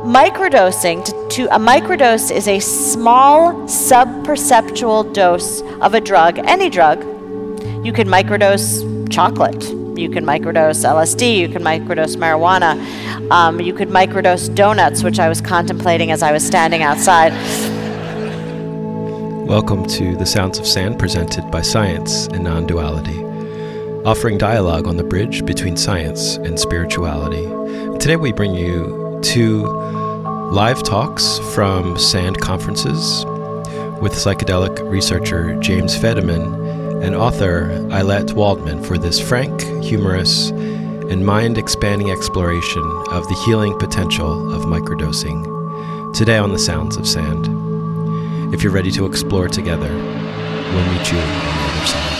Microdosing to, to a microdose is a small subperceptual dose of a drug, any drug. You can microdose chocolate. You can microdose LSD. You can microdose marijuana. Um, you could microdose donuts, which I was contemplating as I was standing outside. Welcome to The Sounds of Sand presented by Science and Non Duality, offering dialogue on the bridge between science and spirituality. Today we bring you two live talks from SAND conferences with psychedelic researcher James Fadiman and author Ayelet Waldman for this frank, humorous, and mind expanding exploration of the healing potential of microdosing. Today on The Sounds of Sand. If you're ready to explore together, we'll meet you on the other side.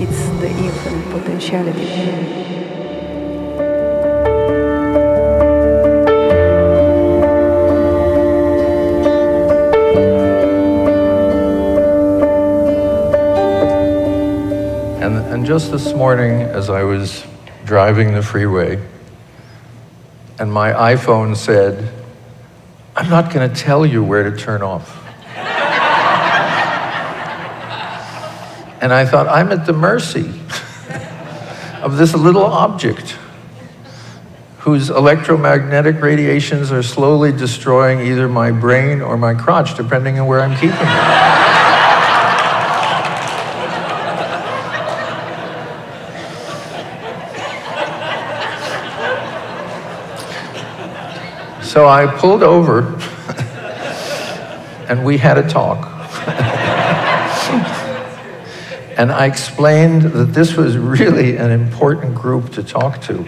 it's the infinite potentiality. And, and, just this morning, as I was driving the freeway, and my iPhone said, I'm not going to tell you where to turn off. And I thought, I'm at the mercy of this little object whose electromagnetic radiations are slowly destroying either my brain or my crotch, depending on where I'm keeping it. So I pulled over and we had a talk. And I explained that this was really an important group to talk to.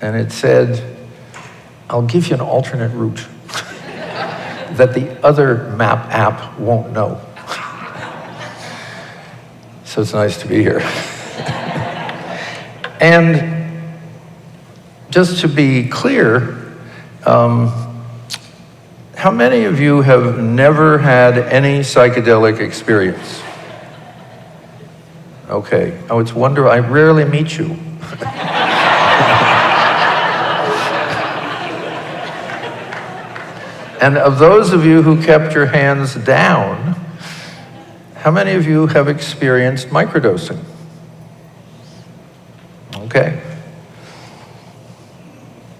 And it said, I'll give you an alternate route that the other map app won't know. so it's nice to be here. and just to be clear, um, how many of you have never had any psychedelic experience? Okay. Oh, it's wonder I rarely meet you. and of those of you who kept your hands down, how many of you have experienced microdosing? Okay.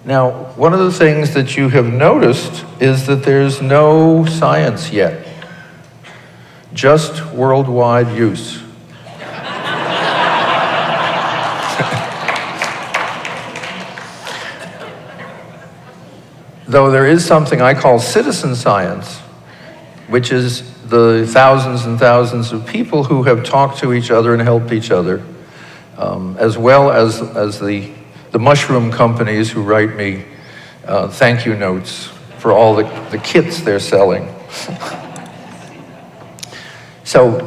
Now, one of the things that you have noticed is that there's no science yet, just worldwide use. Though there is something I call citizen science, which is the thousands and thousands of people who have talked to each other and helped each other, um, as well as, as the the mushroom companies who write me uh, thank you notes for all the, the kits they're selling. so,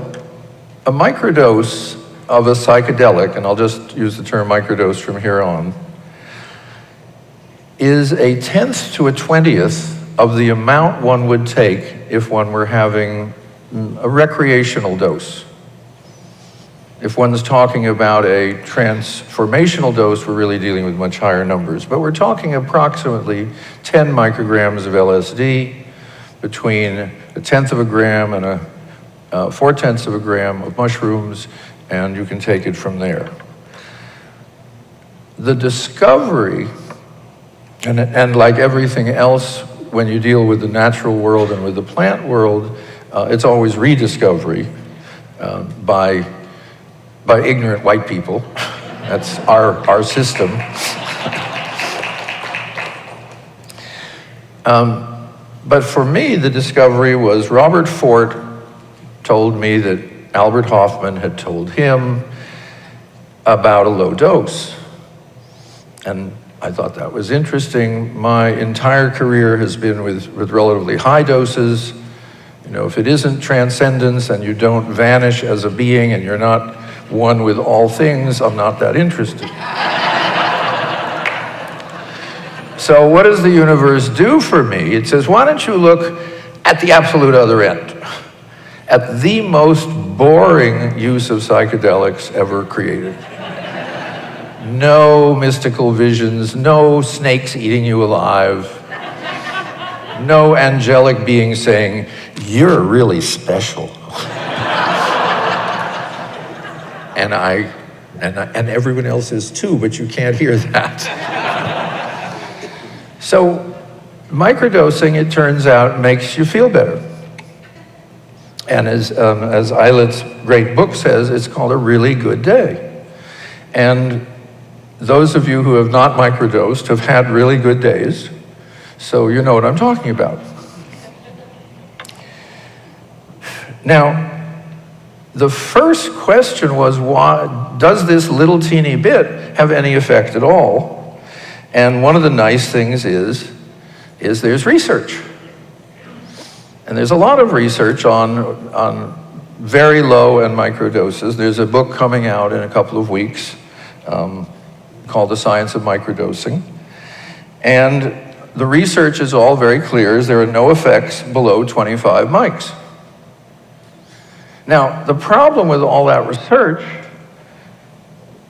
a microdose of a psychedelic, and I'll just use the term microdose from here on, is a tenth to a twentieth of the amount one would take if one were having a recreational dose. If one's talking about a transformational dose, we're really dealing with much higher numbers. But we're talking approximately 10 micrograms of LSD, between a tenth of a gram and a uh, four tenths of a gram of mushrooms, and you can take it from there. The discovery, and, and like everything else, when you deal with the natural world and with the plant world, uh, it's always rediscovery uh, by by ignorant white people. That's our, our system. Um, but for me, the discovery was Robert Forte told me that Albert Hofmann had told him about a low dose. And I thought that was interesting. My entire career has been with, with relatively high doses. You know, if it isn't transcendence and you don't vanish as a being and you're not one with all things, I'm not that interested. so, what does the universe do for me? It says, why don't you look at the absolute other end? At the most boring use of psychedelics ever created. No mystical visions, no snakes eating you alive, no angelic being saying, You're really special. And I and, I, and everyone else is too, but you can't hear that. so, microdosing, it turns out, makes you feel better. And as, um, as Ayelet's great book says, it's called a really good day. And those of you who have not microdosed have had really good days, so you know what I'm talking about. Now, the first question was why does this little teeny bit have any effect at all? And one of the nice things is is there's research. And there's a lot of research on, on very low and microdoses. There's a book coming out in a couple of weeks um, called The Science of Microdosing. And the research is all very clear is there are no effects below 25 mics. Now, the problem with all that research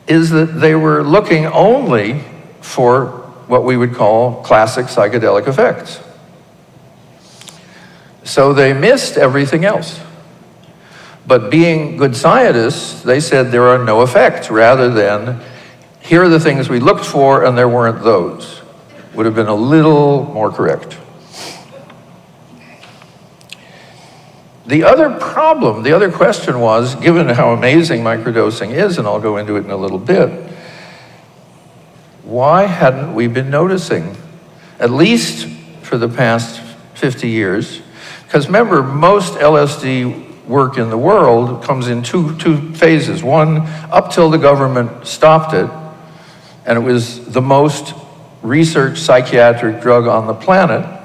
is that they were looking only for what we would call classic psychedelic effects. So they missed everything else. But being good scientists, they said there are no effects rather than here are the things we looked for and there weren't those. Would have been a little more correct. The other problem, the other question was given how amazing microdosing is, and I'll go into it in a little bit, why hadn't we been noticing, at least for the past 50 years, because remember, most LSD work in the world comes in two, two phases. One, up till the government stopped it, and it was the most researched psychiatric drug on the planet,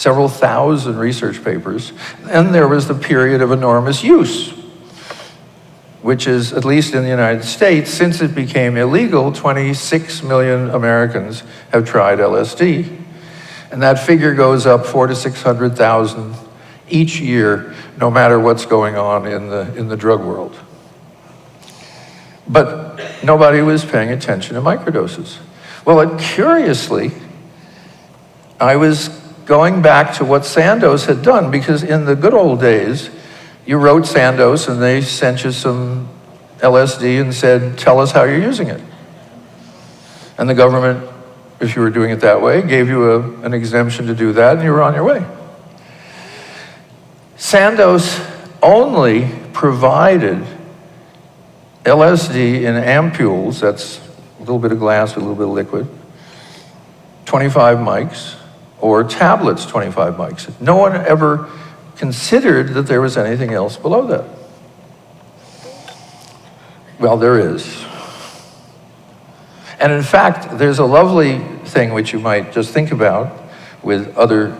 several thousand research papers. and there was the period of enormous use, which is, at least in the United States, since it became illegal, 26 million Americans have tried LSD. And that figure goes up four to 600,000 each year, no matter what's going on in the, in the drug world. But nobody was paying attention to microdoses. Well, curiously, I was going back to what Sandoz had done, because in the good old days, you wrote Sandoz and they sent you some LSD and said, tell us how you're using it. And the government if you were doing it that way, gave you a, an exemption to do that, and you were on your way. Sandoz only provided LSD in ampules, that's a little bit of glass a little bit of liquid, 25 mics, or tablets, 25 mics. No one ever considered that there was anything else below that. Well, there is. And in fact, there's a lovely thing which you might just think about with other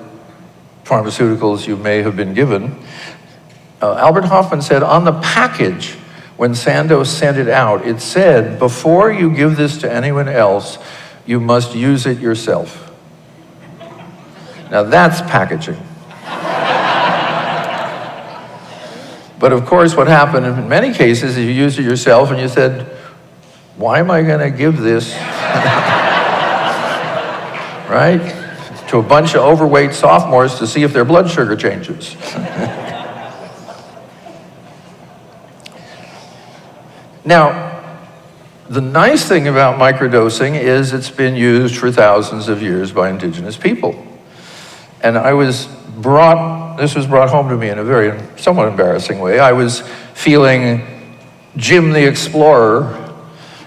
pharmaceuticals you may have been given. Uh, Albert Hofmann said on the package, when Sandoz sent it out, it said, before you give this to anyone else, you must use it yourself. Now that's packaging. but of course, what happened in many cases is you used it yourself and you said, why am I going to give this, right, to a bunch of overweight sophomores to see if their blood sugar changes? now, the nice thing about microdosing is it's been used for thousands of years by indigenous people. And I was brought, this was brought home to me in a very somewhat embarrassing way. I was feeling Jim the Explorer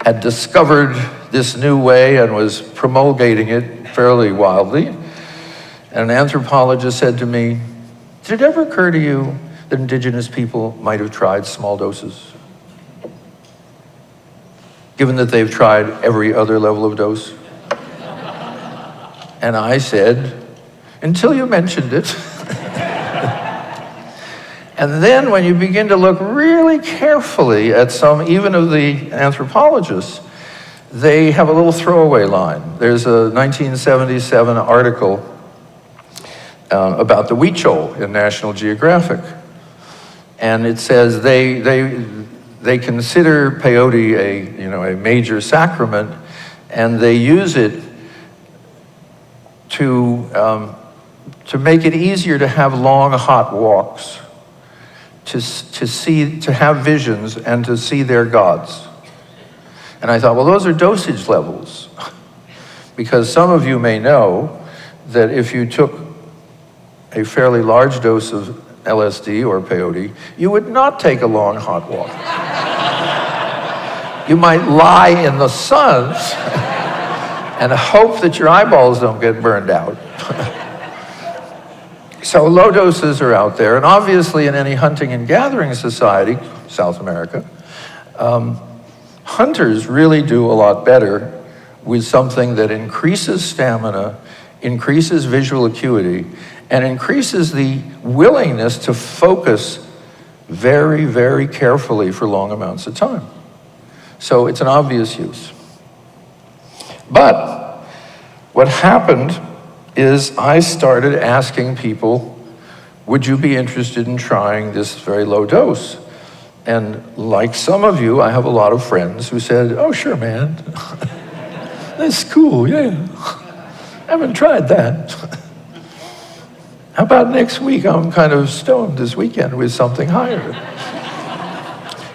had discovered this new way and was promulgating it fairly wildly. And an anthropologist said to me, Did it ever occur to you that indigenous people might have tried small doses? given that they've tried every other level of dose? And I said, until you mentioned it. and then when you begin to look really carefully at some, even of the anthropologists, they have a little throwaway line. There's a 1977 article uh, about the Huichol in National Geographic. And it says they, they, they consider peyote a, you know, a major sacrament, and they use it to, um, to make it easier to have long, hot walks, to, to, see, to have visions and to see their gods. And I thought, well, those are dosage levels. because some of you may know that if you took a fairly large dose of LSD or peyote, you would not take a long, hot walk. you might lie in the sun and hope that your eyeballs don't get burned out. So low doses are out there, and obviously in any hunting and gathering society, South America, um, hunters really do a lot better with something that increases stamina, increases visual acuity, and increases the willingness to focus very, very carefully for long amounts of time. So it's an obvious use. But what happened is I started asking people, would you be interested in trying this very low dose? And like some of you, I have a lot of friends who said, oh, sure, man. That's cool, yeah. I haven't tried that. How about next week? I'm kind of stoned this weekend with something higher.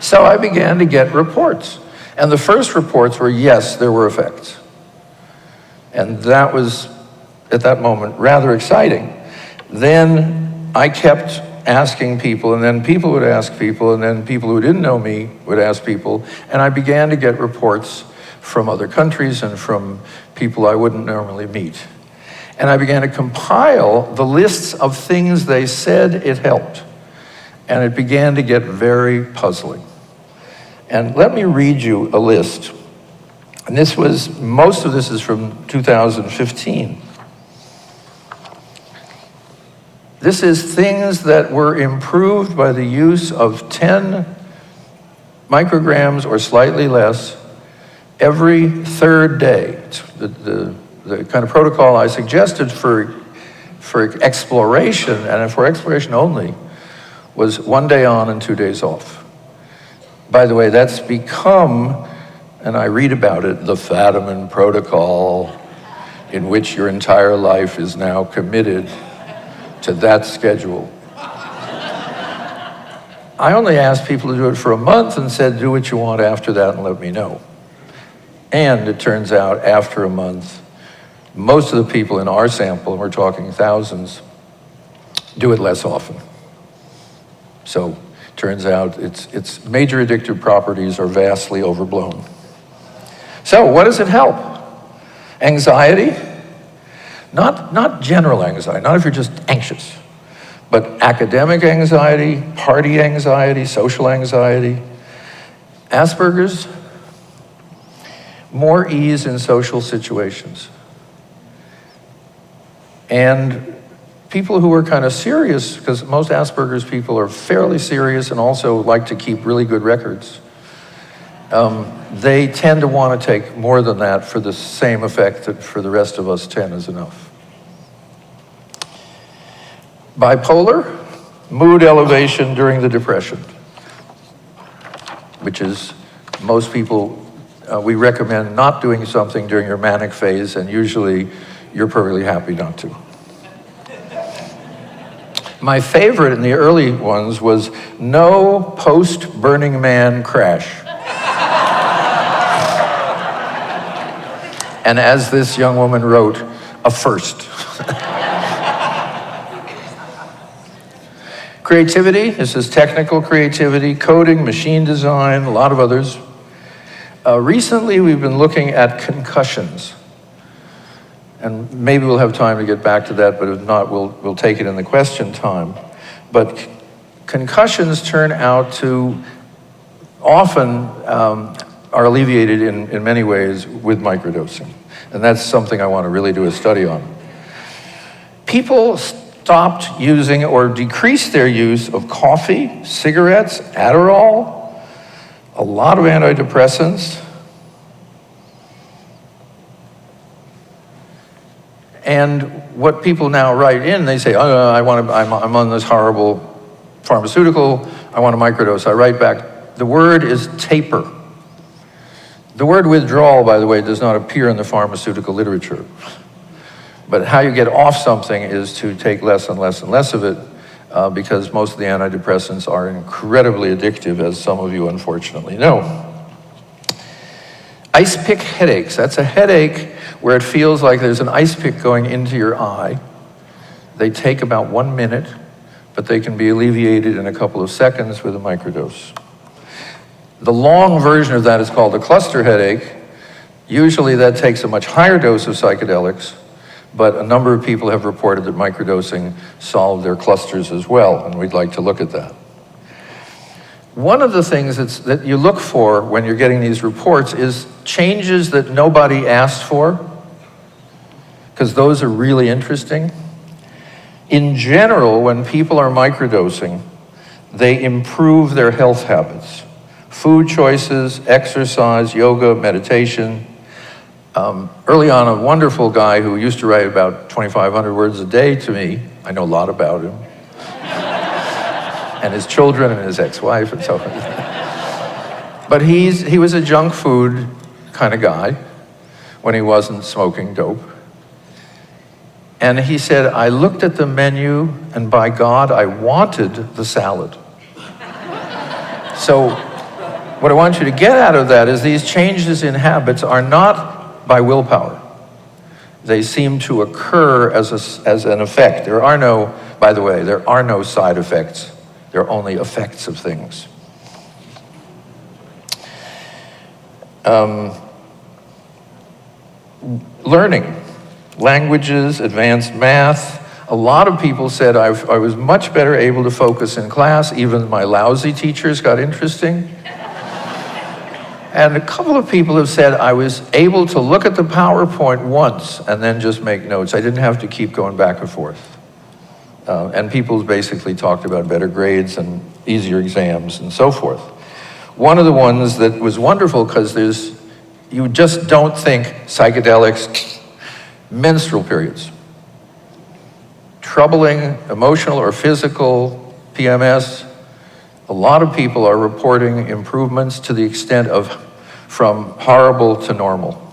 so I began to get reports. And the first reports were yes, there were effects. And that was, at that moment, rather exciting. Then I kept asking people, and then people would ask people, and then people who didn't know me would ask people, and I began to get reports from other countries and from people I wouldn't normally meet. And I began to compile the lists of things they said it helped. And it began to get very puzzling. And let me read you a list and this was, most of this is from 2015. This is things that were improved by the use of 10 micrograms or slightly less every third day. The, the, the, kind of protocol I suggested for, for exploration, and for exploration only, was one day on and two days off. By the way, that's become and I read about it, the Fadiman Protocol, in which your entire life is now committed to that schedule. I only asked people to do it for a month and said, do what you want after that and let me know. And it turns out, after a month, most of the people in our sample, and we're talking thousands, do it less often. So, turns out its, its major addictive properties are vastly overblown. So, what does it help? Anxiety? Not, not general anxiety, not if you're just anxious, but academic anxiety, party anxiety, social anxiety. Asperger's? More ease in social situations. And people who are kind of serious, because most Asperger's people are fairly serious and also like to keep really good records um, they tend to want to take more than that for the same effect that for the rest of us 10 is enough. Bipolar, mood elevation during the depression, which is most people, uh, we recommend not doing something during your manic phase, and usually you're perfectly happy not to. My favorite in the early ones was no post Burning Man crash. And as this young woman wrote, a first. creativity, this is technical creativity, coding, machine design, a lot of others. Uh, recently, we've been looking at concussions. And maybe we'll have time to get back to that, but if not, we'll, we'll take it in the question time. But concussions turn out to often um, are alleviated in, in many ways with microdosing. And that's something I want to really do a study on. People stopped using or decreased their use of coffee, cigarettes, Adderall, a lot of antidepressants. And what people now write in, they say, oh, I want to, I'm, I'm on this horrible pharmaceutical, I want a microdose. I write back, the word is taper. The word withdrawal, by the way, does not appear in the pharmaceutical literature. But how you get off something is to take less and less and less of it uh, because most of the antidepressants are incredibly addictive, as some of you unfortunately know. Ice pick headaches. That's a headache where it feels like there's an ice pick going into your eye. They take about one minute, but they can be alleviated in a couple of seconds with a microdose. The long version of that is called a cluster headache. Usually that takes a much higher dose of psychedelics, but a number of people have reported that microdosing solved their clusters as well, and we'd like to look at that. One of the things that you look for when you're getting these reports is changes that nobody asked for, because those are really interesting. In general, when people are microdosing, they improve their health habits. Food choices, exercise, yoga, meditation. Um, early on, a wonderful guy who used to write about 2,500 words a day to me, I know a lot about him, and his children and his ex-wife and so forth. but he's, he was a junk food kind of guy when he wasn't smoking dope. And he said, I looked at the menu, and by God, I wanted the salad. so, what I want you to get out of that is these changes in habits are not by willpower. They seem to occur as, a, as an effect. There are no, by the way, there are no side effects. There are only effects of things. Um, learning languages, advanced math. A lot of people said I've, i was much better able to focus in class. Even my lousy teachers got interesting. And a couple of people have said I was able to look at the PowerPoint once and then just make notes. I didn't have to keep going back and forth. Uh, and people basically talked about better grades and easier exams and so forth. One of the ones that was wonderful because there's, you just don't think psychedelics, menstrual periods. Troubling emotional or physical PMS. A lot of people are reporting improvements to the extent of from horrible to normal.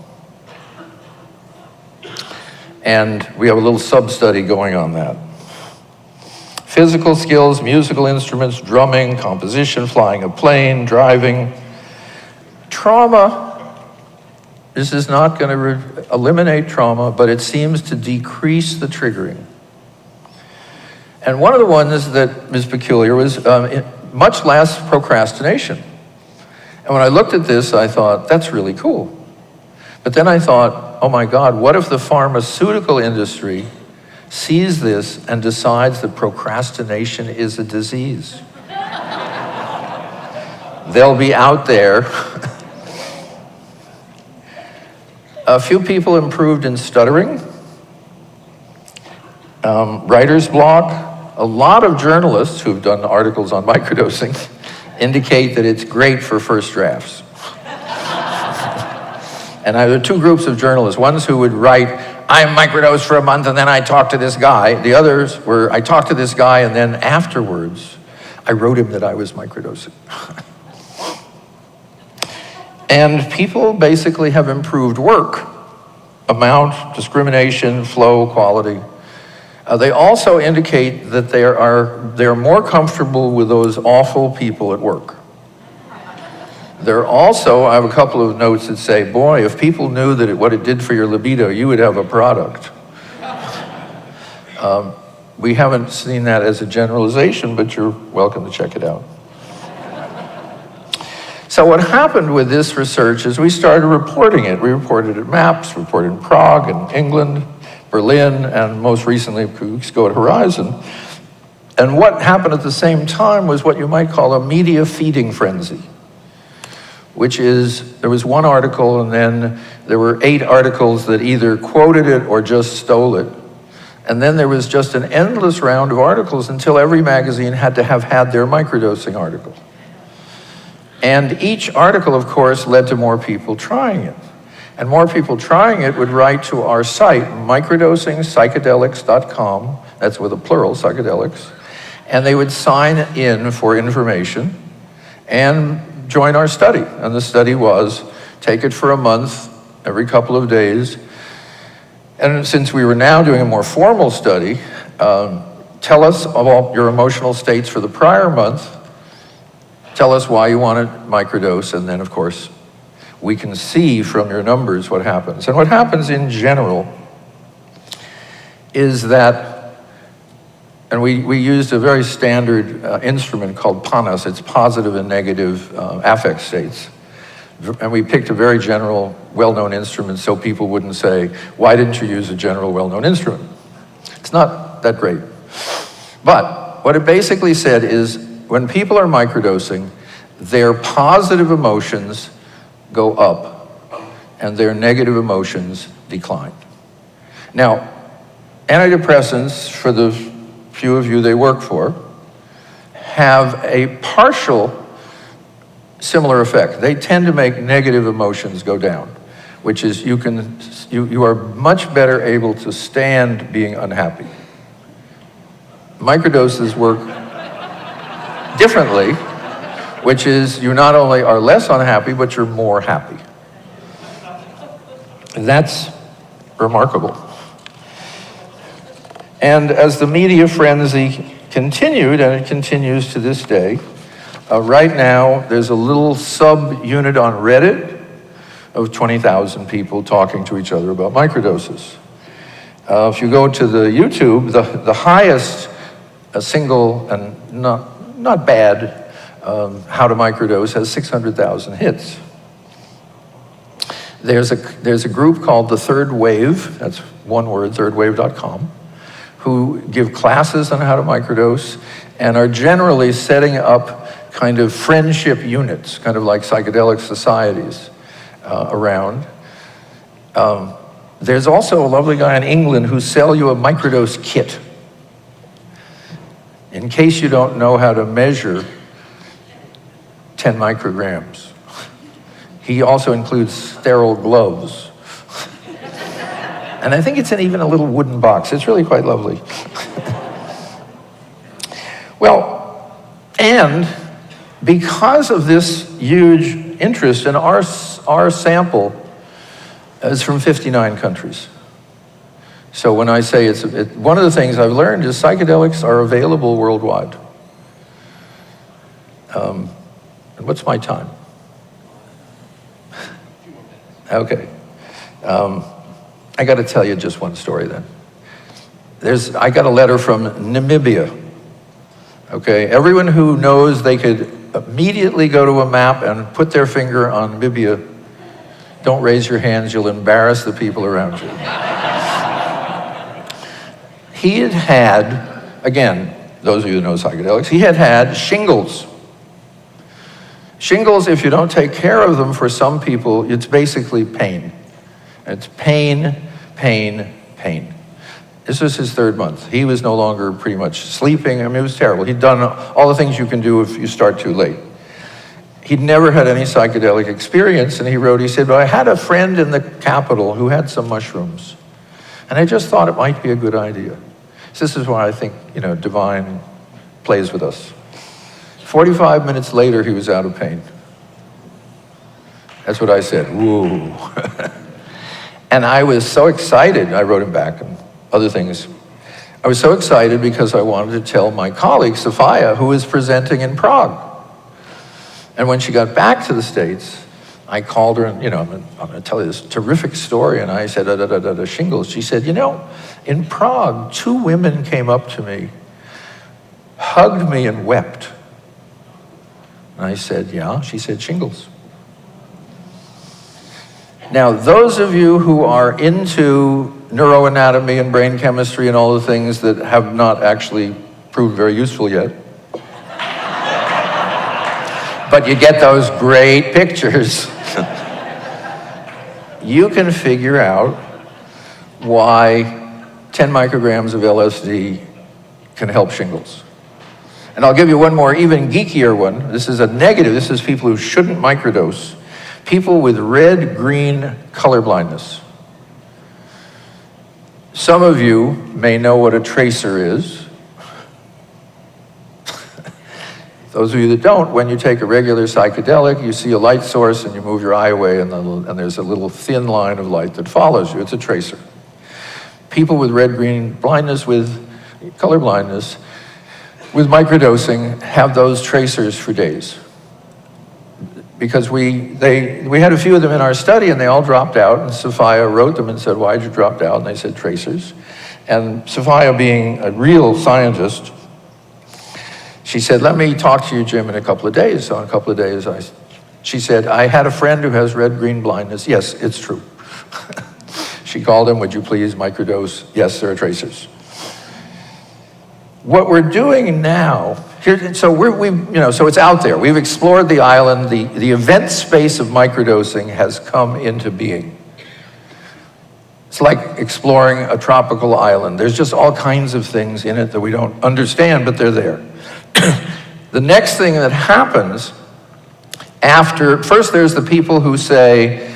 And we have a little sub study going on that. Physical skills, musical instruments, drumming, composition, flying a plane, driving. Trauma this is not going to re- eliminate trauma, but it seems to decrease the triggering. And one of the ones that is peculiar was um, much less procrastination. And when I looked at this, I thought, that's really cool. But then I thought, oh my God, what if the pharmaceutical industry sees this and decides that procrastination is a disease? They'll be out there A few people improved in stuttering, um, writer's block. A lot of journalists who've done articles on microdosing indicate that it's great for first drafts. and there are two groups of journalists ones who would write, I'm microdosed for a month and then I talked to this guy. The others were, I talked to this guy and then afterwards, I wrote him that I was microdosing. And people basically have improved work, amount, discrimination, flow, quality. Uh, they also indicate that they are, they're more comfortable with those awful people at work. There also, I have a couple of notes that say, boy, if people knew that it, what it did for your libido, you would have a product. um, we haven't seen that as a generalization, but you're welcome to check it out. So what happened with this research is we started reporting it. We reported it MAPS, reported in Prague and England, Berlin, and most recently a few at Horizon. And what happened at the same time was what you might call a media feeding frenzy. which is there was one article and then there were eight articles that either quoted it or just stole it. And then there was just an endless round of articles until every magazine had to have had their microdosing article. And each article, of course, led to more people trying it. And more people trying it would write to our site, microdosingpsychedelics.com, that's with a plural, psychedelics, and they would sign in for information and join our study. And the study was take it for a month, every couple of days. And since we were now doing a more formal study, um, tell us about your emotional states for the prior month, tell us why you want to microdose, and then, of course, we can see from your numbers what happens. And what happens in general is that, and we, we used a very standard uh, instrument called PANAS, it's positive and negative uh, affect states. And we picked a very general, well-known instrument so people wouldn't say, why didn't you use a general, well-known instrument? It's not that great. But what it basically said is when people are microdosing, their positive emotions go up and their negative emotions decline. Now, antidepressants, for the few of you they work for, have a partial similar effect. They tend to make negative emotions go down, which is you can you, you are much better able to stand being unhappy. Microdoses work differently, which is you not only are less unhappy, but you're more happy. And That's remarkable. And as the media frenzy continued, and it continues to this day, uh, right now there's a little sub-unit on Reddit of 20,000 people talking to each other about microdoses. Uh, if you go to the YouTube, the, the highest a single and not, not bad um, how to microdose has 600,000 hits. There's a, there's a group called the Third Wave, that's one word, thirdwave.com, who give classes on how to microdose and are generally setting up kind of friendship units, kind of like psychedelic societies uh, around. Um, there's also a lovely guy in England who sell you a microdose kit. In case you don't know how to measure 10 micrograms. He also includes sterile gloves. and I think it's in even a little wooden box. It's really quite lovely. well, and because of this huge interest, and our, our sample is from 59 countries. So when I say it's, it, one of the things I've learned is psychedelics are available worldwide. Um, what's my time? okay. Um, I got to tell you just one story then. There's, I got a letter from Namibia. Okay, everyone who knows they could immediately go to a map and put their finger on Namibia, don't raise your hands, you'll embarrass the people around you. he had had, again, those of you who know psychedelics, he had had shingles. Shingles, if you don't take care of them for some people, it's basically pain. It's pain, pain, pain. This was his third month. He was no longer pretty much sleeping. I mean, it was terrible. He'd done all the things you can do if you start too late. He'd never had any psychedelic experience, and he wrote, he said, But I had a friend in the capital who had some mushrooms, and I just thought it might be a good idea. So this is why I think, you know, divine plays with us. 45 minutes later, he was out of pain. That's what I said, woo. and I was so excited, I wrote him back and other things. I was so excited because I wanted to tell my colleague, Sophia, who was presenting in Prague. And when she got back to the States, I called her and, you know, I'm, going to tell you this terrific story. And I said, da, da, da, da, da, shingles. She said, you know, in Prague, two women came up to me, hugged me and wept. I said, yeah. She said, shingles. Now, those of you who are into neuroanatomy and brain chemistry and all the things that have not actually proved very useful yet, but you get those great pictures. you can figure out why 10 micrograms of LSD can help shingles. And I'll give you one more, even geekier one. This is a negative. This is people who shouldn't microdose. People with red green color blindness. Some of you may know what a tracer is. Those of you that don't, when you take a regular psychedelic, you see a light source and you move your eye away, and, the, and there's a little thin line of light that follows you. It's a tracer. People with red green blindness, with color blindness, with microdosing, have those tracers for days. Because we, they, we had a few of them in our study and they all dropped out, and Sophia wrote them and said, Why'd you drop out? And they said, Tracers. And Sophia, being a real scientist, she said, Let me talk to you, Jim, in a couple of days. So, in a couple of days, I, she said, I had a friend who has red green blindness. Yes, it's true. she called him, Would you please microdose? Yes, there are tracers. What we're doing now, here, so we're, we, you know, so it's out there. We've explored the island. The, the event space of microdosing has come into being. It's like exploring a tropical island. There's just all kinds of things in it that we don't understand, but they're there. the next thing that happens after, first there's the people who say,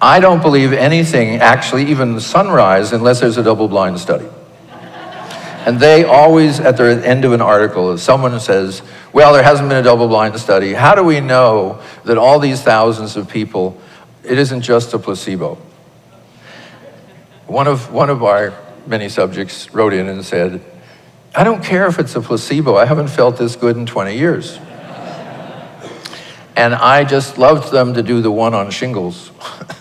I don't believe anything, actually, even the sunrise, unless there's a double blind study. And they always, at the end of an article, someone says, Well, there hasn't been a double blind study. How do we know that all these thousands of people, it isn't just a placebo? One of, one of our many subjects wrote in and said, I don't care if it's a placebo. I haven't felt this good in 20 years. and I just loved them to do the one on shingles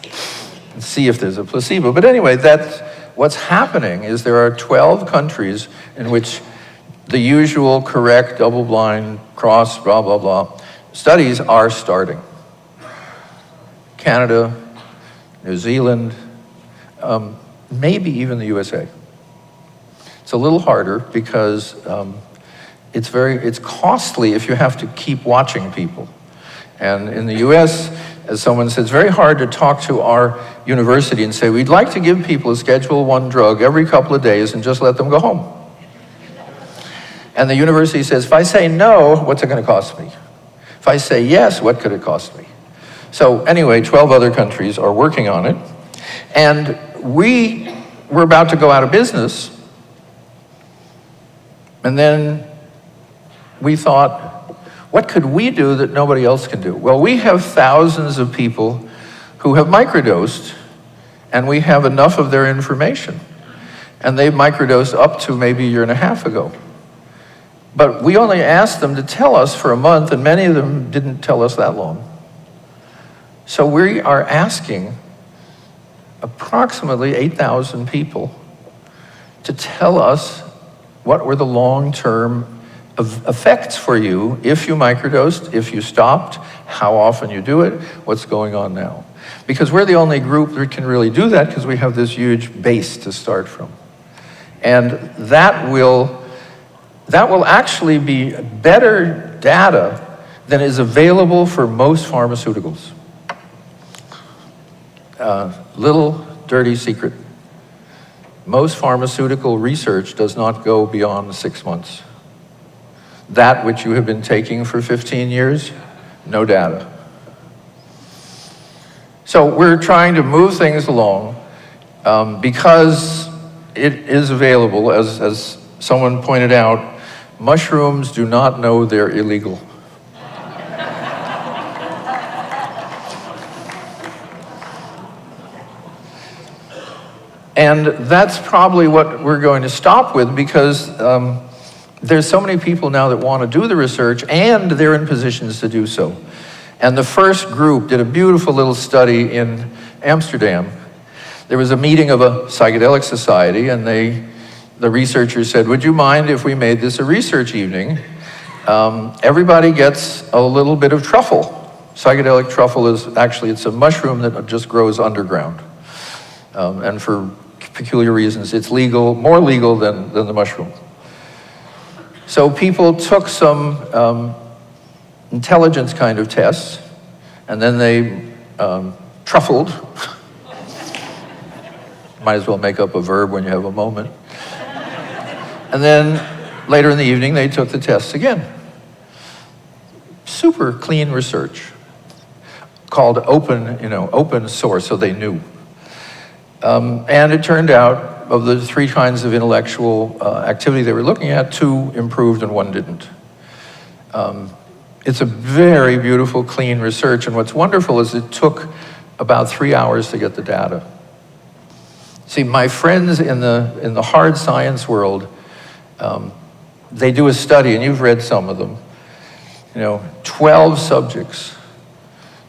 and see if there's a placebo. But anyway, that's what's happening is there are 12 countries in which the usual correct double blind cross blah blah blah studies are starting. Canada new zealand um, maybe even the usa it's a little harder because um, it's very it's costly if you have to keep watching people. And in the us as someone said, it's very hard to talk to our university and say, we'd like to give people a Schedule One drug every couple of days and just let them go home. And the university says, if I say no, what's it going to cost me? If I say yes, what could it cost me? So anyway, 12 other countries are working on it. And we were about to go out of business. And then we thought, what could we do that nobody else can do? Well, we have thousands of people who have microdosed, and we have enough of their information. And they've microdosed up to maybe a year and a half ago. But we only asked them to tell us for a month, and many of them didn't tell us that long. So we are asking approximately 8,000 people to tell us what were the long term effects for you if you microdosed, if you stopped, how often you do it, what's going on now. Because we're the only group that can really do that because we have this huge base to start from. And that will, that will actually be better data than is available for most pharmaceuticals. Uh, little dirty secret. Most pharmaceutical research does not go beyond six months. That which you have been taking for 15 years, no data. So we're trying to move things along um, because it is available, as, as someone pointed out, mushrooms do not know they're illegal. and that's probably what we're going to stop with because um, there's so many people now that want to do the research and they're in positions to do so. And the first group did a beautiful little study in Amsterdam. There was a meeting of a psychedelic society, and they, the researchers said, Would you mind if we made this a research evening? Um, everybody gets a little bit of truffle. Psychedelic truffle is actually, it's a mushroom that just grows underground. Um, and for peculiar reasons, it's legal, more legal than, than the mushroom. So people took some um, intelligence kind of tests, and then they um, truffled. Might as well make up a verb when you have a moment. And then later in the evening, they took the tests again. Super clean research called open, you know, open source, so they knew. Um, and it turned out, of the three kinds of intellectual uh, activity they were looking at, two improved and one didn't. Um, it's a very beautiful, clean research, and what's wonderful is it took about three hours to get the data. See, my friends in the, in the hard science world, um, they do a study, and you've read some of them. You know, 12 subjects.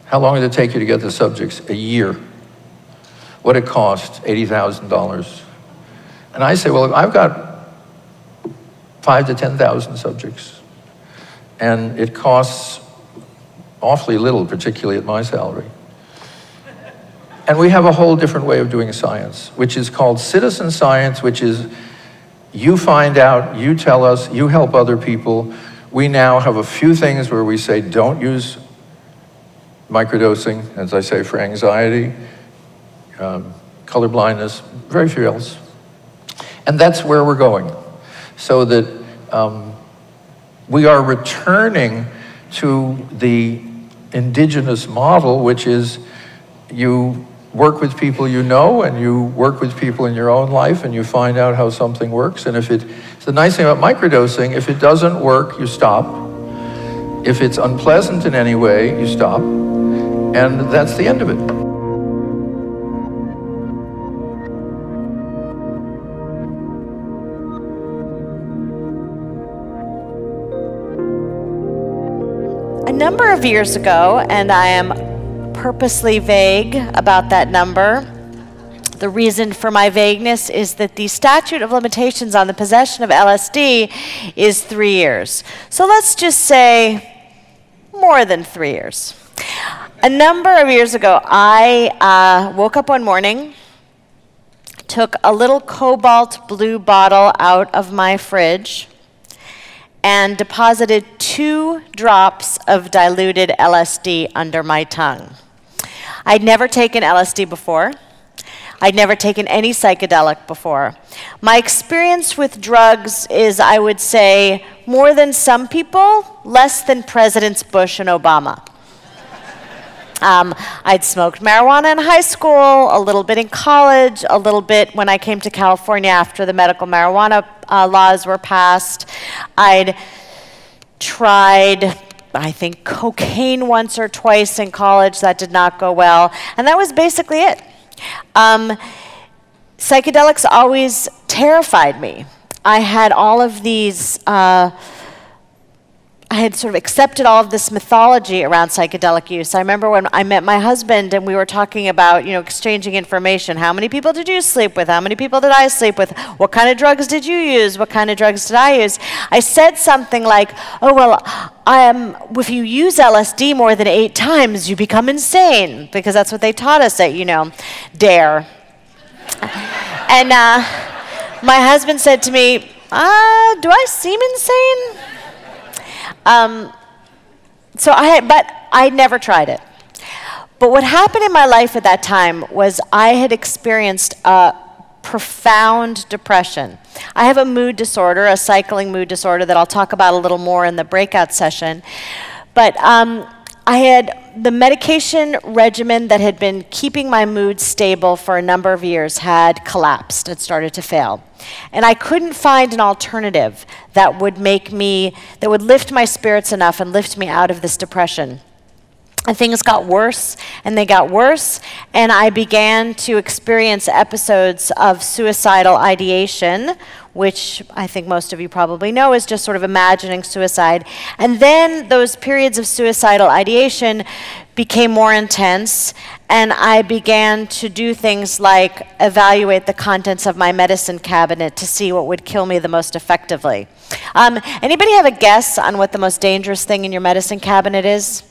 How long did it take you to get the subjects? A year. What it cost? $80,000. And I say, well, I've got five to 10,000 subjects. And it costs awfully little, particularly at my salary. And we have a whole different way of doing science, which is called citizen science, which is you find out, you tell us, you help other people. We now have a few things where we say don't use microdosing, as I say, for anxiety, um, color blindness, very few else. And that's where we're going. So that um, we are returning to the indigenous model, which is you work with people you know and you work with people in your own life and you find out how something works. And if it, the nice thing about microdosing, if it doesn't work, you stop. If it's unpleasant in any way, you stop. And that's the end of it. Of years ago, and I am purposely vague about that number. The reason for my vagueness is that the statute of limitations on the possession of LSD is three years. So let's just say more than three years. A number of years ago, I uh, woke up one morning, took a little cobalt blue bottle out of my fridge, and deposited two drops of diluted LSD under my tongue. I'd never taken LSD before. I'd never taken any psychedelic before. My experience with drugs is, I would say, more than some people, less than Presidents Bush and Obama. Um, I'd smoked marijuana in high school, a little bit in college, a little bit when I came to California after the medical marijuana uh, laws were passed. I'd tried, I think, cocaine once or twice in college. That did not go well. And that was basically it. Um, psychedelics always terrified me. I had all of these. Uh, I had sort of accepted all of this mythology around psychedelic use. I remember when I met my husband and we were talking about, you know, exchanging information. How many people did you sleep with? How many people did I sleep with? What kind of drugs did you use? What kind of drugs did I use? I said something like, "Oh well, am. If you use LSD more than eight times, you become insane," because that's what they taught us at, you know, Dare. and uh, my husband said to me, uh, "Do I seem insane?" Um, so I, but I never tried it. But what happened in my life at that time was I had experienced a profound depression. I have a mood disorder, a cycling mood disorder that I'll talk about a little more in the breakout session. But um, I had the medication regimen that had been keeping my mood stable for a number of years had collapsed, had started to fail. And I couldn't find an alternative that would make me, that would lift my spirits enough and lift me out of this depression. And things got worse and they got worse, and I began to experience episodes of suicidal ideation, which I think most of you probably know is just sort of imagining suicide. And then those periods of suicidal ideation became more intense, and I began to do things like evaluate the contents of my medicine cabinet to see what would kill me the most effectively. Um, anybody have a guess on what the most dangerous thing in your medicine cabinet is?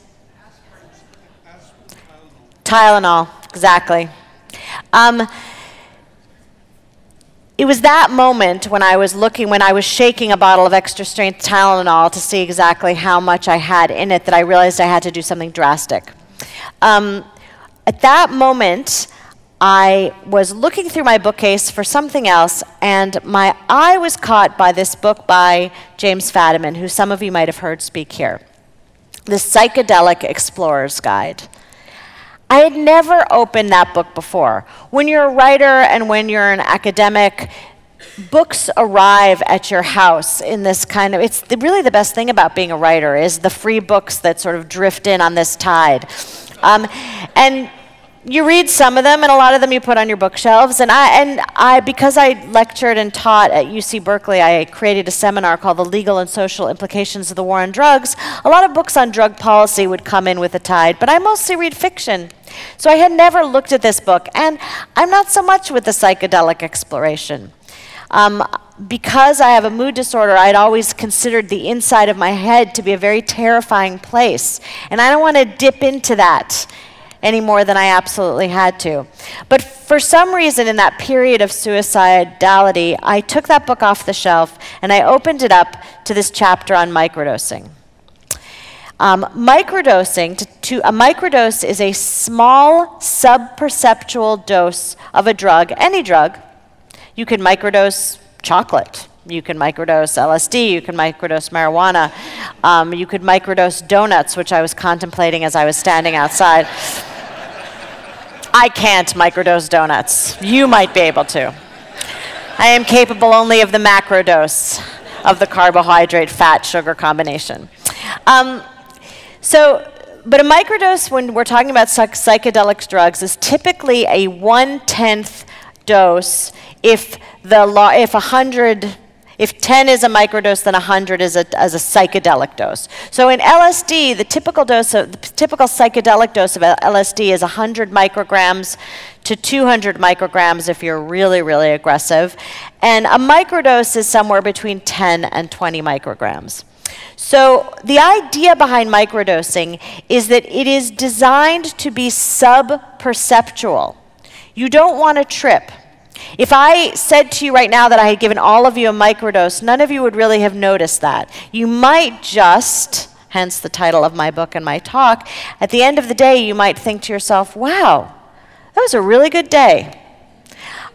Tylenol, exactly. Um, it was that moment when I was looking, when I was shaking a bottle of extra strength Tylenol to see exactly how much I had in it, that I realized I had to do something drastic. Um, at that moment, I was looking through my bookcase for something else, and my eye was caught by this book by James Fadiman, who some of you might have heard speak here The Psychedelic Explorer's Guide. I had never opened that book before. When you're a writer and when you're an academic, books arrive at your house in this kind of it's the, really the best thing about being a writer is the free books that sort of drift in on this tide um, and you read some of them and a lot of them you put on your bookshelves. And I and I because I lectured and taught at UC Berkeley I created a seminar called the legal and social implications of the war on drugs. A lot of books on drug policy would come in with the tide but I mostly read fiction. So I had never looked at this book and I'm not so much with the psychedelic exploration. Um, because I have a mood disorder, I'd always considered the inside of my head to be a very terrifying place. And I don't want to dip into that any more than I absolutely had to. But for some reason, in that period of suicidality, I took that book off the shelf and I opened it up to this chapter on microdosing. Um, microdosing, to, to, a microdose is a small subperceptual dose of a drug, any drug. You can microdose chocolate. You can microdose LSD, you can microdose marijuana, um, you could microdose donuts, which I was contemplating as I was standing outside. I can't microdose donuts. You might be able to. I am capable only of the macro dose of the carbohydrate fat sugar combination. Um, so, but a microdose, when we're talking about psych- psychedelic drugs, is typically a one tenth dose if the law, if 100 if 10 is a microdose, then 100 is a, a psychedelic dose. So in LSD, the typical dose of the typical psychedelic dose of LSD is 100 micrograms to 200 micrograms if you're really, really aggressive, and a microdose is somewhere between 10 and 20 micrograms. So the idea behind microdosing is that it is designed to be sub-perceptual. You don't want to trip. If I said to you right now that I had given all of you a microdose, none of you would really have noticed that. You might just, hence the title of my book and my talk, at the end of the day, you might think to yourself, wow, that was a really good day.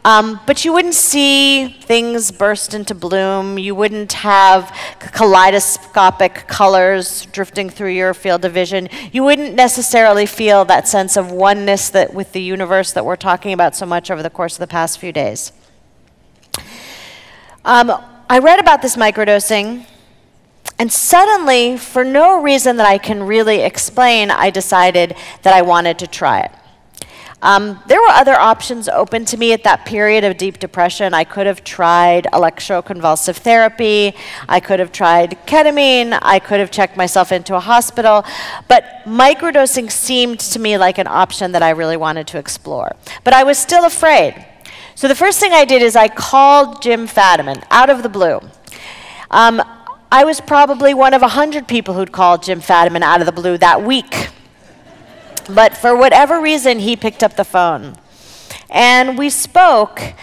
Um, but you wouldn't see things burst into bloom. You wouldn't have kaleidoscopic colors drifting through your field of vision. You wouldn't necessarily feel that sense of oneness that with the universe that we're talking about so much over the course of the past few days. Um, I read about this microdosing, and suddenly, for no reason that I can really explain, I decided that I wanted to try it. Um, there were other options open to me at that period of deep depression. I could have tried electroconvulsive therapy. I could have tried ketamine. I could have checked myself into a hospital. But microdosing seemed to me like an option that I really wanted to explore. But I was still afraid. So the first thing I did is I called Jim Fadiman out of the blue. Um, I was probably one of a hundred people who'd called Jim Fadiman out of the blue that week. But for whatever reason, he picked up the phone. And we spoke,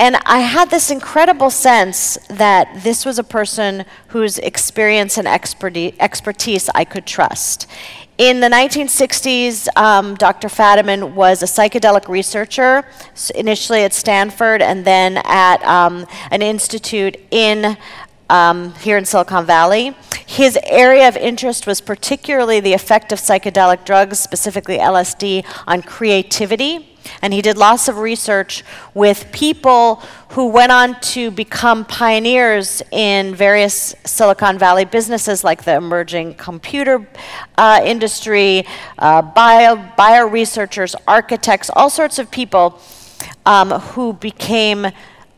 and I had this incredible sense that this was a person whose experience and expertise I could trust. In the 1960s, um, Dr. Fadiman was a psychedelic researcher, initially at Stanford and then at um, an institute in um, here in Silicon Valley. His area of interest was particularly the effect of psychedelic drugs, specifically LSD, on creativity. And he did lots of research with people who went on to become pioneers in various Silicon Valley businesses like the emerging computer uh, industry, uh, bio, bio researchers, architects, all sorts of people um, who became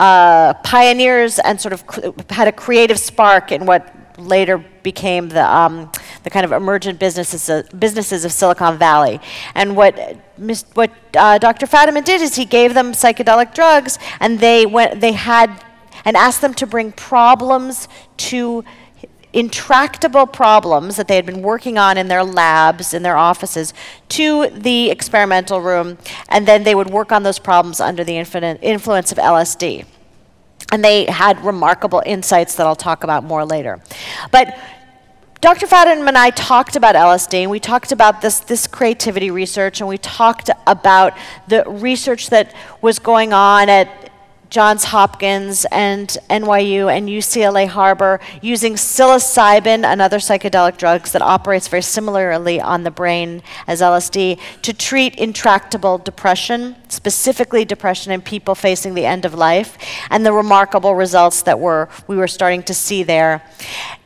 uh, pioneers and sort of had a creative spark in what later became the, um, the kind of emergent businesses, uh, businesses of Silicon Valley. And what, what uh, Dr. Fadiman did is he gave them psychedelic drugs and they, went, they had and asked them to bring problems to intractable problems that they had been working on in their labs, in their offices, to the experimental room, and then they would work on those problems under the influence of LSD. And they had remarkable insights that I'll talk about more later. But Dr. Fadiman and I talked about LSD, and we talked about this, this creativity research, and we talked about the research that was going on at Johns Hopkins and NYU and UCLA Harbor using psilocybin and other psychedelic drugs that operates very similarly on the brain as LSD to treat intractable depression, specifically depression in people facing the end of life, and the remarkable results that were we were starting to see there.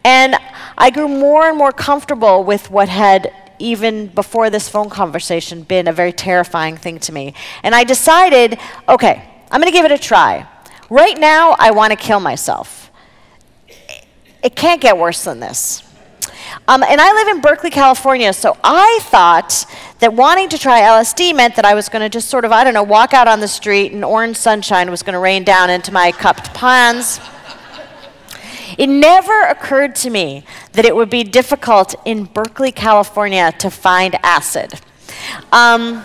And I grew more and more comfortable with what had even before this phone conversation been a very terrifying thing to me. And I decided, okay, I'm going to give it a try. Right now, I want to kill myself. It can't get worse than this. Um, and I live in Berkeley, California, so I thought that wanting to try LSD meant that I was going to just sort of, I don't know, walk out on the street and orange sunshine was going to rain down into my cupped palms. It never occurred to me that it would be difficult in Berkeley, California to find acid. Um,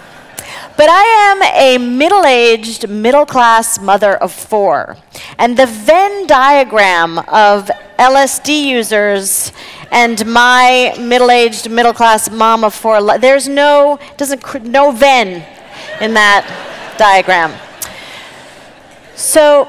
but I am a middle aged, middle class mother of four. And the Venn diagram of LSD users and my middle aged, middle class mom of four, there's no, doesn't, no Venn in that diagram. So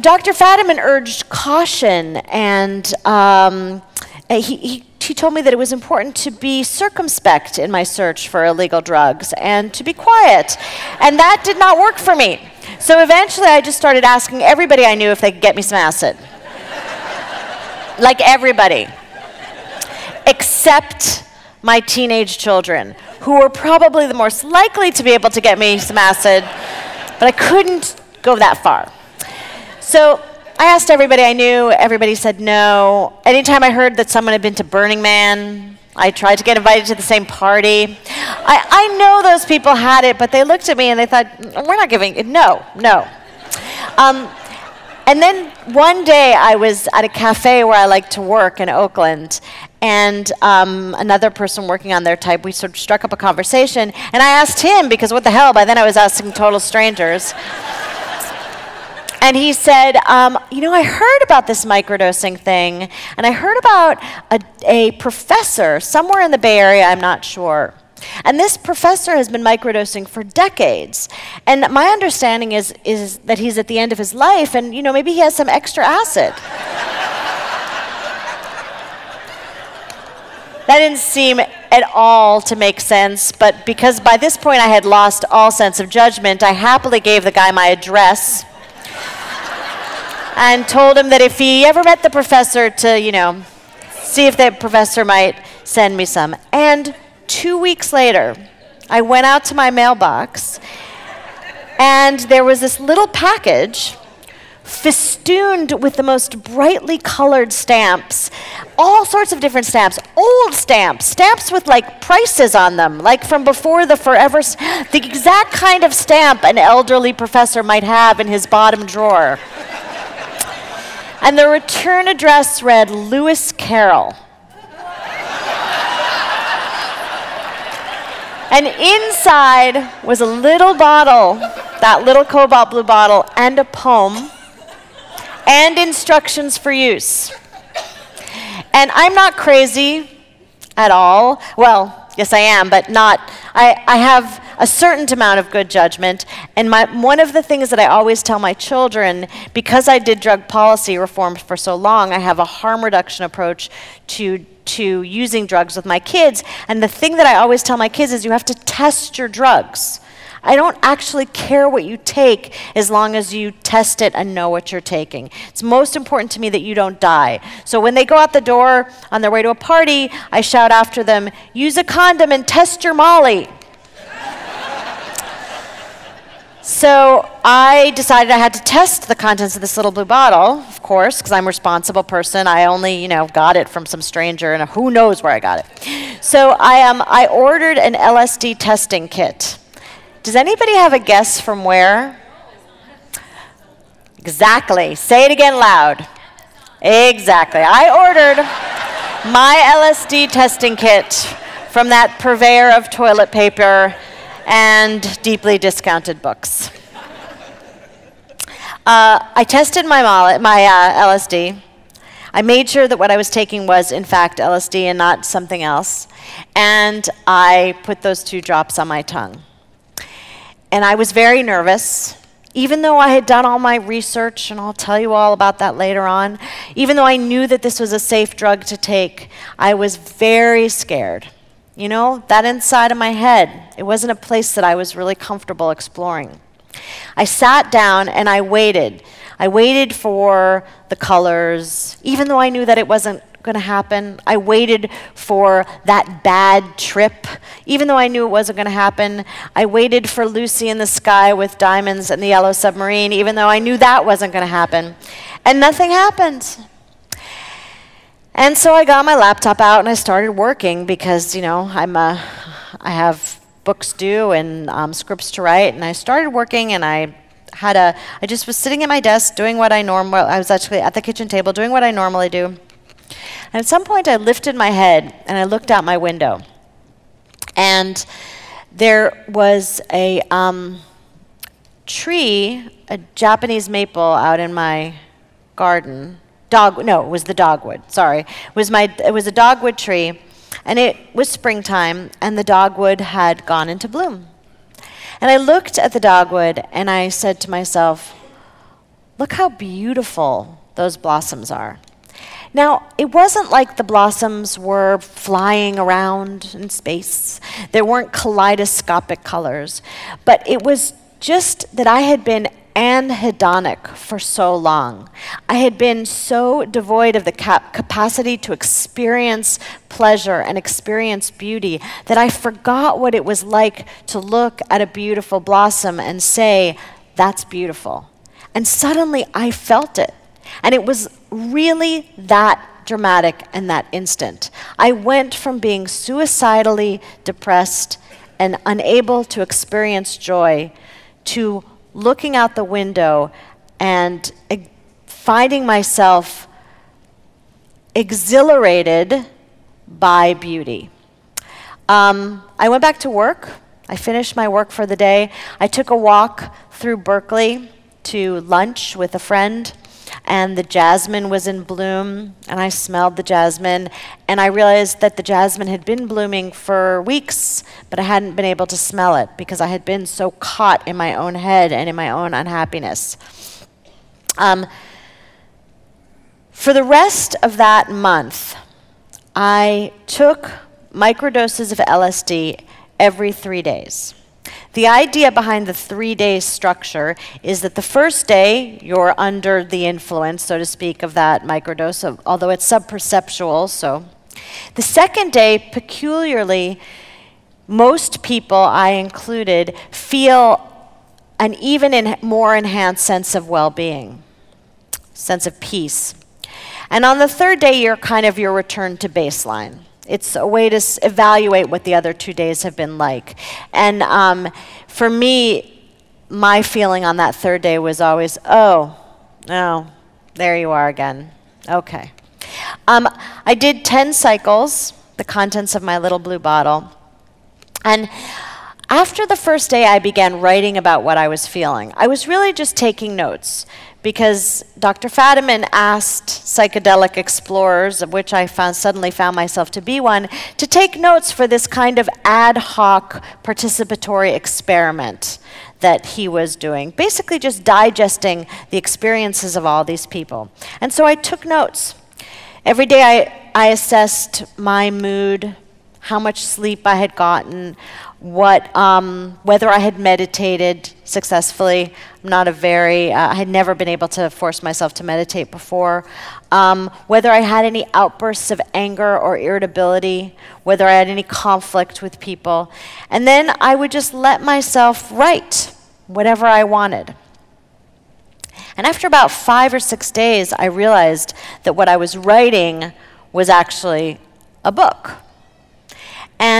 Dr. Fadiman urged caution and um, he, he he told me that it was important to be circumspect in my search for illegal drugs and to be quiet. And that did not work for me. So eventually I just started asking everybody I knew if they could get me some acid. like everybody. Except my teenage children, who were probably the most likely to be able to get me some acid, but I couldn't go that far. So I asked everybody I knew, everybody said no. Anytime I heard that someone had been to Burning Man, I tried to get invited to the same party. I, I know those people had it, but they looked at me and they thought, we're not giving it. No, no. Um, and then one day I was at a cafe where I like to work in Oakland, and um, another person working on their type, we sort of struck up a conversation, and I asked him, because what the hell, by then I was asking total strangers. And he said, um, You know, I heard about this microdosing thing, and I heard about a, a professor somewhere in the Bay Area, I'm not sure. And this professor has been microdosing for decades. And my understanding is, is that he's at the end of his life, and, you know, maybe he has some extra acid. that didn't seem at all to make sense, but because by this point I had lost all sense of judgment, I happily gave the guy my address and told him that if he ever met the professor to, you know, see if the professor might send me some. And two weeks later, I went out to my mailbox and there was this little package festooned with the most brightly colored stamps, all sorts of different stamps, old stamps, stamps with like prices on them, like from before the forever, the exact kind of stamp an elderly professor might have in his bottom drawer. And the return address read Lewis Carroll. and inside was a little bottle, that little cobalt blue bottle, and a poem, and instructions for use. And I'm not crazy at all. Well, yes, I am, but not. I, I have a certain amount of good judgment. And my, one of the things that I always tell my children, because I did drug policy reform for so long, I have a harm reduction approach to to using drugs with my kids. And the thing that I always tell my kids is you have to test your drugs. I don't actually care what you take as long as you test it and know what you're taking. It's most important to me that you don't die. So when they go out the door on their way to a party, I shout after them, use a condom and test your Molly. So I decided I had to test the contents of this little blue bottle, of course, because I'm a responsible person. I only, you know, got it from some stranger, and who knows where I got it. So I um, I ordered an LSD testing kit. Does anybody have a guess from where? Exactly. Say it again loud. Exactly. I ordered my LSD testing kit from that purveyor of toilet paper and deeply discounted books. Uh, I tested my, molly, my uh, LSD. I made sure that what I was taking was, in fact, LSD and not something else. And I put those two drops on my tongue. And I was very nervous, even though I had done all my research, and I'll tell you all about that later on. Even though I knew that this was a safe drug to take, I was very scared. You know, that inside of my head, it wasn't a place that I was really comfortable exploring. I sat down and I waited. I waited for the colors, even though I knew that it wasn't going to happen. I waited for that bad trip, even though I knew it wasn't going to happen. I waited for Lucy in the sky with diamonds and the yellow submarine, even though I knew that wasn't going to happen. And nothing happened. And so I got my laptop out and I started working because, you know, I'm a, I have books due and um, scripts to write. And I started working and I had a, I just was sitting at my desk doing what I normally, I was actually at the kitchen table doing what I normally do. And at some point I lifted my head and I looked out my window. And there was a um, tree, a Japanese maple out in my garden. Dog no it was the dogwood sorry. It was my it was a dogwood tree and it was springtime and the dogwood had gone into bloom. And i looked at the dogwood and i said to myself look how beautiful those blossoms are now, it wasn't like the blossoms were flying around in space. There weren't kaleidoscopic colors. But it was just that I had been anhedonic for so long. I had been so devoid of the cap- capacity to experience pleasure and experience beauty that I forgot what it was like to look at a beautiful blossom and say, That's beautiful. And suddenly I felt it. And it was really that dramatic and that instant. I went from being suicidally depressed and unable to experience joy to looking out the window and finding myself exhilarated by beauty. Um, I went back to work. I finished my work for the day. I took a walk through Berkeley to lunch with a friend and the jasmine was in bloom, and I smelled the jasmine, and I realized that the jasmine had been blooming for weeks, but I hadn't been able to smell it because I had been so caught in my own head and in my own unhappiness. Um, for the rest of that month, I took microdoses of LSD every three days. The idea behind the three day structure is that the first day you're under the influence, so to speak, of that microdose, of, although it's subperceptual. So, the second day, peculiarly, most people, I included, feel an even more enhanced sense of well being, sense of peace. And on the third day, you're kind of your return to baseline. It's a way to evaluate what the other two days have been like. And um, for me, my feeling on that third day was always, oh, no, oh, there you are again. Okay. Um, I did 10 cycles, the contents of my little blue bottle. And after the first day, I began writing about what I was feeling. I was really just taking notes because Dr. Fadiman asked psychedelic explorers, of which I found, suddenly found myself to be one, to take notes for this kind of ad hoc participatory experiment that he was doing, basically just digesting the experiences of all these people. And so I took notes. Every day I, I assessed my mood, how much sleep I had gotten, what, um, whether I had meditated successfully. I'm not a very, uh, I had never been able to force myself to meditate before. Um, whether I had any outbursts of anger or irritability, whether I had any conflict with people. And then I would just let myself write whatever I wanted. And after about five or six days, I realized that what I was writing was actually a book.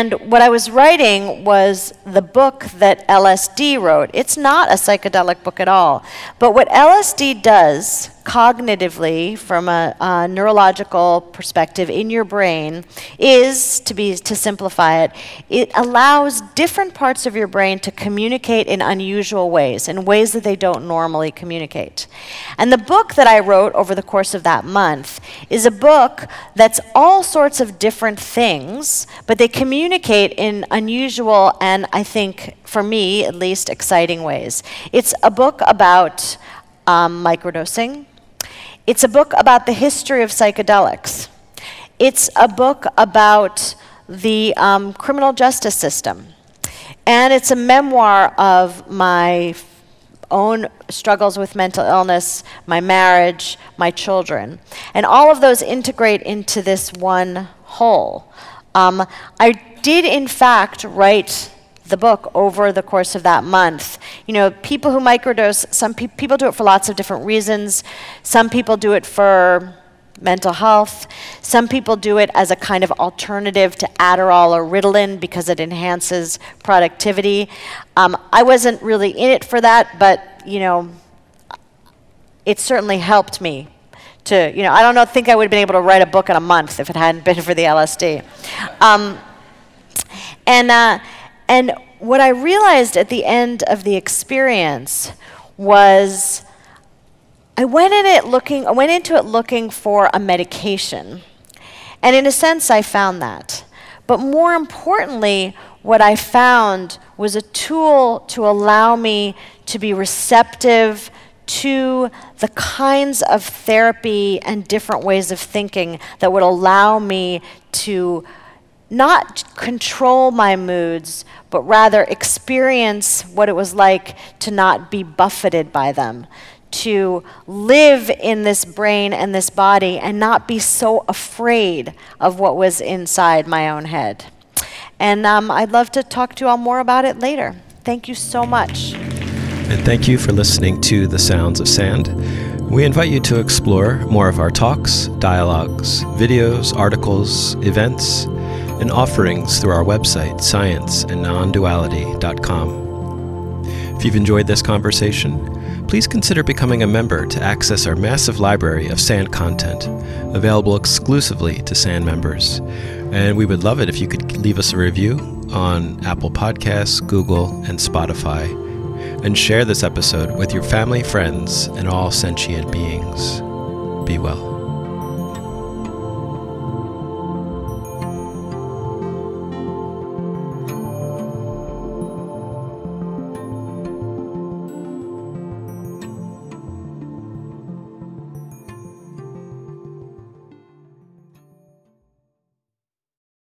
And what I was writing was the book that LSD wrote. It's not a psychedelic book at all. But what LSD does cognitively from a, a, neurological perspective in your brain is to be to simplify it it allows different parts of your brain to communicate in unusual ways in ways that they don't normally communicate and the book that i wrote over the course of that month is a book that's all sorts of different things but they communicate in unusual and i think for me at least exciting ways it's a book about um, microdosing it's a book about the history of psychedelics. It's a book about the um, criminal justice system. And it's a memoir of my own struggles with mental illness, my marriage, my children. And all of those integrate into this one whole. Um, I did, in fact, write the book over the course of that month. You know, people who microdose, some pe- people do it for lots of different reasons. Some people do it for mental health. Some people do it as a kind of alternative to Adderall or Ritalin because it enhances productivity. Um, I wasn't really in it for that, but, you know, it certainly helped me to, you know, I don't know, think I would have been able to write a book in a month if it hadn't been for the LSD. Um, and, uh, and what I realized at the end of the experience was I went in it looking I went into it looking for a medication. And in a sense I found that. But more importantly, what I found was a tool to allow me to be receptive to the kinds of therapy and different ways of thinking that would allow me to not control my moods, but rather experience what it was like to not be buffeted by them, to live in this brain and this body and not be so afraid of what was inside my own head. And um, I'd love to talk to you all more about it later. Thank you so much. And thank you for listening to The Sounds of Sand. We invite you to explore more of our talks, dialogues, videos, articles, events, and offerings through our website, scienceandnonduality.com. If you've enjoyed this conversation, please consider becoming a member to access our massive library of SAND content, available exclusively to SAND members. And we would love it if you could leave us a review on Apple Podcasts, Google, and Spotify, and share this episode with your family, friends, and all sentient beings. Be well.